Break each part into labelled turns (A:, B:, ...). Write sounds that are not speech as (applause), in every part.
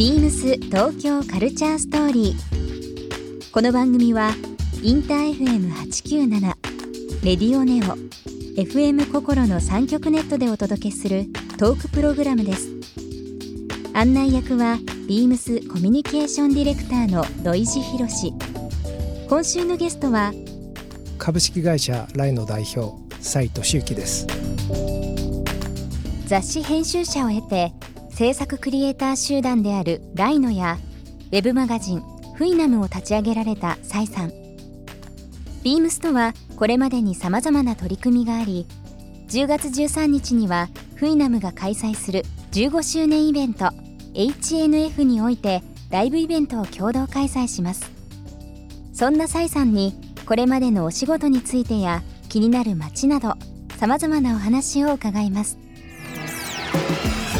A: ビームス東京カルチャーストーリー。この番組はインター FM897 レディオネオ FM 心の三極ネットでお届けするトークプログラムです。案内役はビームスコミュニケーションディレクターの土井博志。今週のゲストは
B: 株式会社ライの代表斉藤修樹です
A: 雑誌編集者を経て制作クリエイター集団であるライノやウェブマガジンフイナムを立ち上げられた崔さん。ビームスとはこれまでに様々な取り組みがあり10月13日にはフイナムが開催する15周年イベント HNF においてライブイベントを共同開催します。そんな崔さんにこれまでのお仕事についてや気になる街などさまざまなお話を伺います。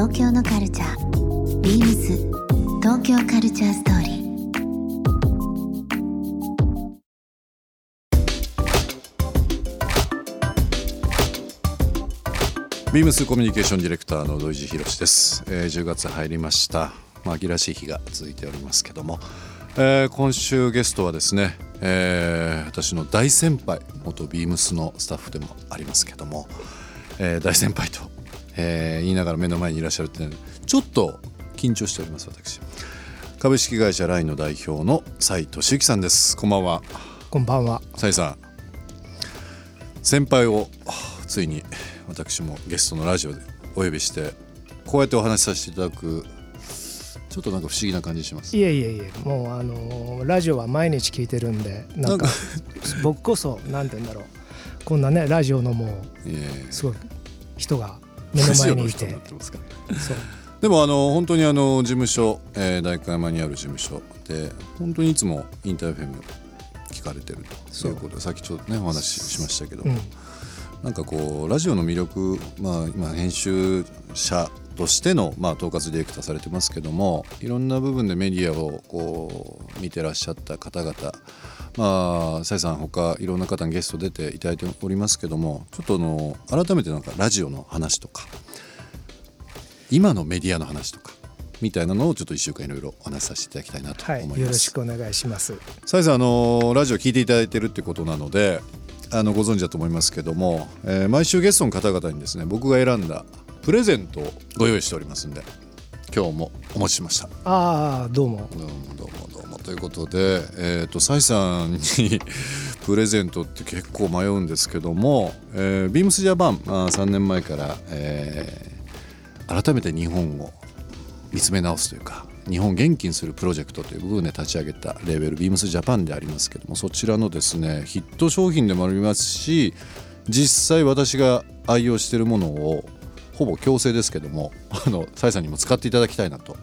C: 東京のカルチャー。Beams 東京カルチャーストーリー。
D: ビームスコミュニケーションディレクターの土井博です、えー、10月入りました。まあ秋らしい日が続いておりますけども、えー、今週ゲストはですね、えー、私の大先輩元ビームスのスタッフでもありますけども、えー、大先輩と、えー、言いながら目の前にいらっしゃるってちょっと緊張しております私。株式会社ラインの代表の斉俊之さんです。こんばんは。
B: こんばんは。
D: 斉さん先輩をついに私もゲストのラジオでお呼びしてこうやってお話しさせていただくちょっとなんか不思議な感じします。
B: いえいえいえもうあのラジオは毎日聞いてるんでなんか (laughs) 僕こそなんて言うんだろう。こんなねラジオのもうすごい人が目の前にいて。
D: でもあの本当にあの事務所、えー、代官山にある事務所で本当にいつもインターフェム聞かれてるということでさっきちょっとねお話ししましたけども、うん、なんかこうラジオの魅力まあ今編集者としての、まあ、統括ディレクターされてますけどもいろんな部分でメディアをこう見てらっしゃった方々まあ、ささん他いろんな方にゲスト出ていただいておりますけどもちょっとあの改めてなんかラジオの話とか今のメディアの話とかみたいなのをちょっと1週間いろいろお話しさせていただきたいなと思います、はい、
B: よろしくお願いします。
D: ささんあのラジオ聞いていただいてるってことなのであのご存知だと思いますけども、えー、毎週ゲストの方々にですね僕が選んだプレゼントをご用意しておりますんで今日もお持ちしました。
B: ああどうも。
D: どうもどうもどうも。ということでえっ、ー、とサイさんにプレゼントって結構迷うんですけども、えー、ビームスジャパン、まあ、3年前から、えー、改めて日本を見つめ直すというか日本を元気にするプロジェクトという部分で立ち上げたレーベルビームスジャパンでありますけどもそちらのですねヒット商品でもありますし実際私が愛用しているものをほぼ強制ですけどもあのサイさんにも使っていただきたいなと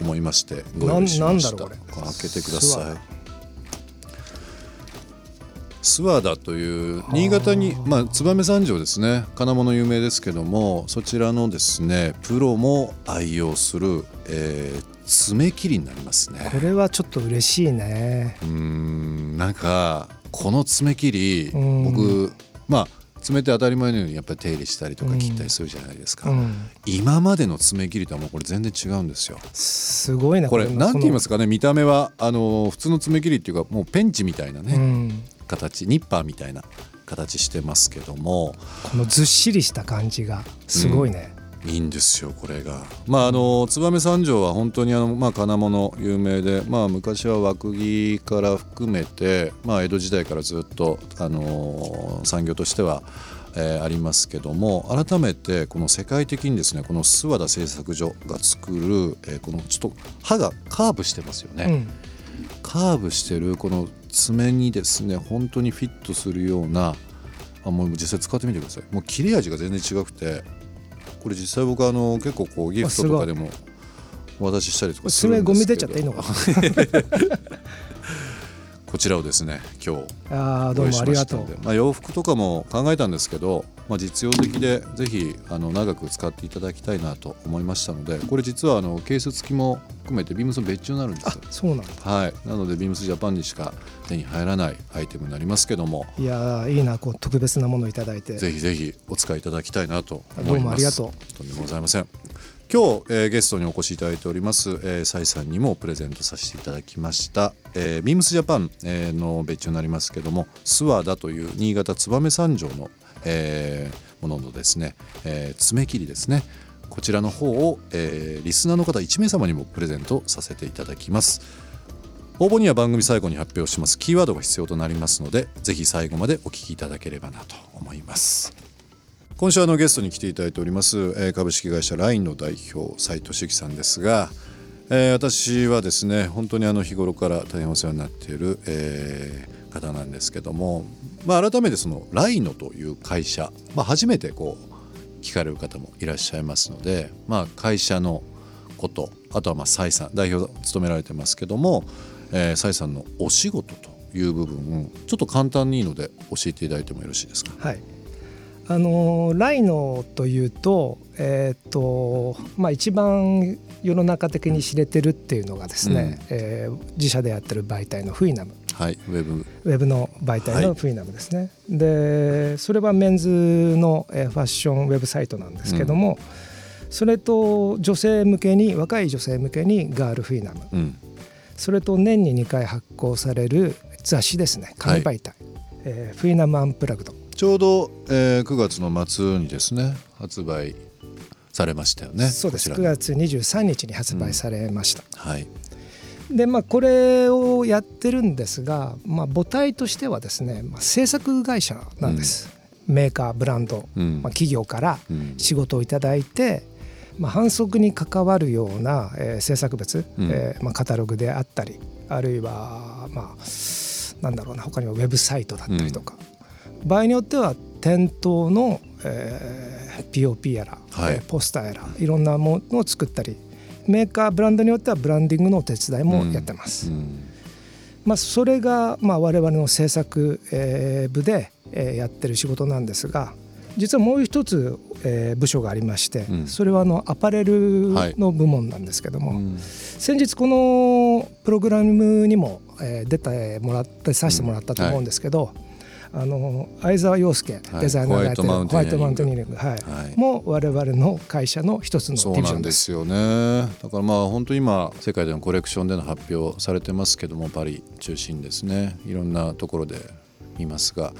D: 思いましてご用意しました。開けてください。諏訪田という新潟にまあ燕三条ですね。金物有名ですけどもそちらのですねプロも愛用する、えー、爪切りになりますね。
B: これはちょっと嬉しいね。
D: うんなんかこの爪切り僕まあ爪って当たり前のようにやっぱり手入れしたりとか切ったりするじゃないですか、うん、今までの爪切りとはもうこれ全然違うんですよ。
B: すごいな
D: これ何て言いますかね見た目はあの普通の爪切りっていうかもうペンチみたいなね、うん、形ニッパーみたいな形してますけども。
B: このずっしりした感じがすごいね、
D: いいんですよこれが。まああの燕三条は本当にあの、まあ、金物有名で、まあ、昔は和釘から含めて、まあ、江戸時代からずっとあの産業としては、えー、ありますけども改めてこの世界的にですねこの諏訪田製作所が作る、えー、このちょっと刃がカーブしてますよね。うん、カーブしてるこの爪にですね本当にフィットするようなあもう実際使ってみてくださいもう切れ味が全然違くてこれ実際僕あの結構こうギフトとかでもお渡ししたりとか
B: するんですけど。ゴミ出ちゃっていいのか
D: こ (laughs) ちらをですね今日
B: あどうもありがとう、
D: まあ、洋服とかも考えたんですけど、まあ、実用的でぜひあの長く使っていただきたいなと思いましたのでこれ実はあのケース付きも含めてビームスの別注になるんですよ。
B: そうなん
D: はい。なのでビームスジャパンにしか手に入らないアイテムになりますけども。
B: いやいいなこう特別なものをいただいて。
D: ぜひぜひお使いいただきたいなと思います。
B: どうもありがと
D: う。とんでもございません今日、えー、ゲストにお越しいただいております、えー、サイさんにもプレゼントさせていただきました、えー、ビームスジャパン、えー、の別注になりますけどもスワダという新潟燕三条の、えー、もののですね、えー、爪切りですね。こちらの方を、えー、リスナーの方1名様にもプレゼントさせていただきます。応募には番組最後に発表します。キーワードが必要となりますのでぜひ最後までお聞きいただければなと思います。今週あのゲストに来ていただいております、えー、株式会社ラインの代表斉藤樹さんですが、えー、私はですね本当にあの日頃から大変お世話になっている、えー、方なんですけども、まあ、改めてそのライノという会社、まあ、初めてこう聞かれる方もいらっしゃいますので、まあ、会社のことあとはまあ蔡さん代表を務められてますけども、えー、蔡さんのお仕事という部分ちょっと簡単にいいので教えていただいてもよろしいですか？
B: はいあのライノというと,、えーとまあ、一番世の中的に知れてるっていうのがですね、うん、えー、自社でやってる媒体のフイナム、
D: はい、ウェブ。
B: ウェブの媒体のフイナムですね、はい、でそれはメンズのファッションウェブサイトなんですけども、うん、それと女性向けに若い女性向けにガールフイナム、うん、それと年に2回発行される雑誌ですね。紙媒体、はい、えー、フイナムアンプラグド
D: ちょうど、えー、9月の末にですね発売されましたよね
B: そうです。9月23日に発売されました、
D: うん、はい。
B: でまあこれをやってるんですが、まあ、母体としてはですね、まあ、制作会社なんです、うん、メーカーブランド、うん、まあ、企業から仕事をいただいて、まあ、反則に関わるような、えー、制作物、うん、えー、まあ、カタログであったりあるいはまあなんだろうな他にはウェブサイトだったりとか、場合によっては店頭の、えー、POP やら、はい、ポスターやらいろんなものを作ったりメーカーブランドによってはブランディングのお手伝いもやってます。うん。うん、まあ、それが、まあ、我々の制作、えー、部で、えー、やってる仕事なんですが実はもう一つ、えー、部署がありまして、うん、それはあのアパレルの部門なんですけども、はい、先日このプログラムにも、えー、出てもらってさせてもらったと思うんですけど、はいあの相沢洋介デザイナーがやってるホワイトマウンテニング、はい。はい、も我々の会社の一つの
D: そうなんですよね。だからまあ本当今世界でのコレクションでの発表されてますけどもパリ中心ですね。いろんなところで見ますが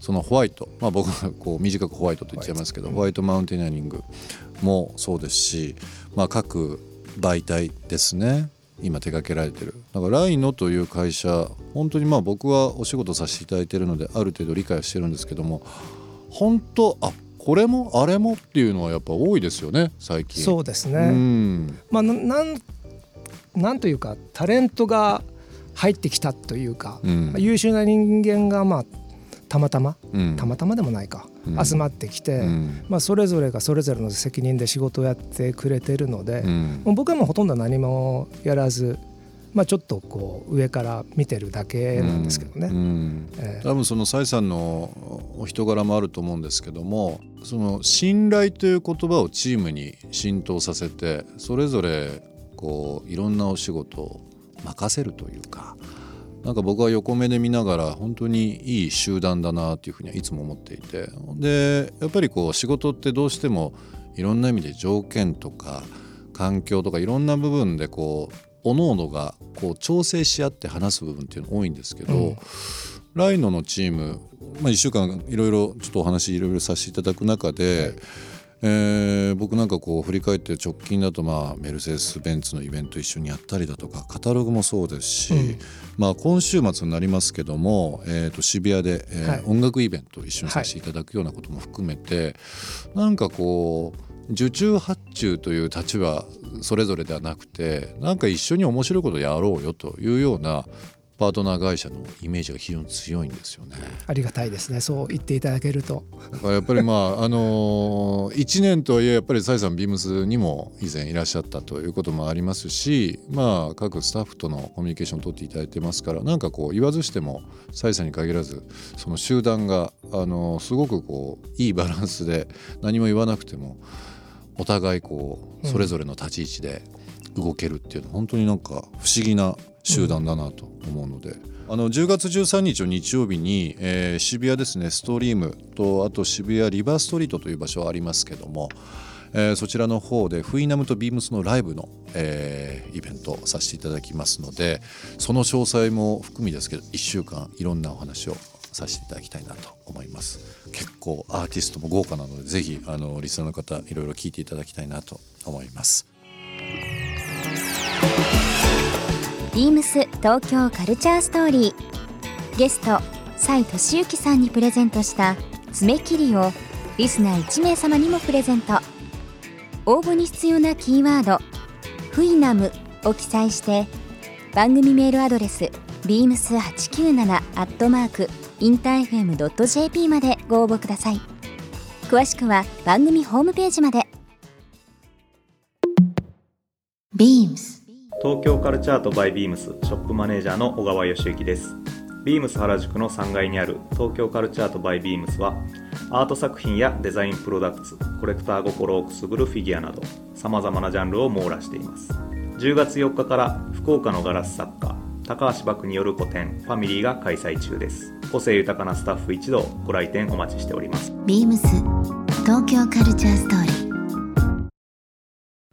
D: そのホワイト、まあ、僕がこう短くホワイトと言っちゃいますけどホワイトマウンテニアリングもそうですし、まあ、各媒体ですね今手掛けられてる。だからライノという会社本当にまあ僕はお仕事させていただいているのである程度理解はしてるんですけども本当あこれもあれもっていうのはやっぱ多いですよね最近。
B: そうですね、うん、まあなんなんというかタレントが入ってきたというか、うん、優秀な人間がまあたまたま、うん、たまたまでもないか、うん、集まってきて、うん、まあ、それぞれがそれぞれの責任で仕事をやってくれてるので、もう僕はもうほとんど何もやらず、まあ、ちょっとこう上から見てるだけなんですけどね、
D: えー、多分その蔡さんのお人柄もあると思うんですけどもその信頼という言葉をチームに浸透させてそれぞれこういろんなお仕事を任せるというか。なんか僕は横目で見ながら本当にいい集団だなっていうふうにはいつも思っていて。でやっぱりこう仕事ってどうしてもいろんな意味で条件とか環境とかいろんな部分でこう各々がこう調整し合って話す部分っていうの多いんですけど、うん、ライノのチーム、まあ、1週間いろいろちょっとお話いろいろさせていただく中で、はいえー、僕なんかこう振り返って直近だとまあメルセデス・ベンツのイベント一緒にやったりだとかカタログもそうですし、うん、まあ、今週末になりますけども、えー、と渋谷で、えー、はい、音楽イベントを一緒にさせていただくようなことも含めて、はい、なんかこう受注発注という立場それぞれではなくてなんか一緒に面白いことやろうよというようなパートナー会社のイメージが非常に強いんですよね。
B: ありがたいですねそう言っていただけると。
D: やっぱりまああのー、1年とはいえやっぱりサイさんビームスにも以前いらっしゃったということもありますしまあ各スタッフとのコミュニケーションを取っていただいてますからなんかこう言わずしてもサイさんに限らずその集団があのー、すごくこういいバランスで何も言わなくてもお互いこうそれぞれの立ち位置で動けるっていうのは本当になんか不思議な集団だなと思うので。あの10月13日の日曜日に、えー、渋谷ですねストリームとあと渋谷リバーストリートという場所はありますけども、えー、そちらの方でフイナムとビームスのライブの、えー、イベントをさせていただきますのでその詳細も含みですけど1週間いろんなお話をさせていただきたいなと思います結構アーティストも豪華なのでぜひあのリスナーの方いろいろ聞いていただきたいなと思います
A: ビームス東京カルチャーストーリー。ゲスト蔡俊之さんにプレゼントした爪切りをリスナー1名様にもプレゼント。応募に必要なキーワード「フイナム」を記載して番組メールアドレス beams897 アットマークインター FM.jp までご応募ください。詳しくは番組ホームページまで。
E: 東京カルチャートバイビームスショップマネージャーの小川義之です。ビームス原宿の3階にある東京カルチャートバイビームスはアート作品やデザインプロダクツコレクター心をくすぐるフィギュアなどさまざまなジャンルを網羅しています。10月4日から福岡のガラス作家高橋漠による個展ファミリーが開催中です。個性豊かなスタッフ一同ご来店お待ちしております。
C: ビームス東京カルチャーストーリー。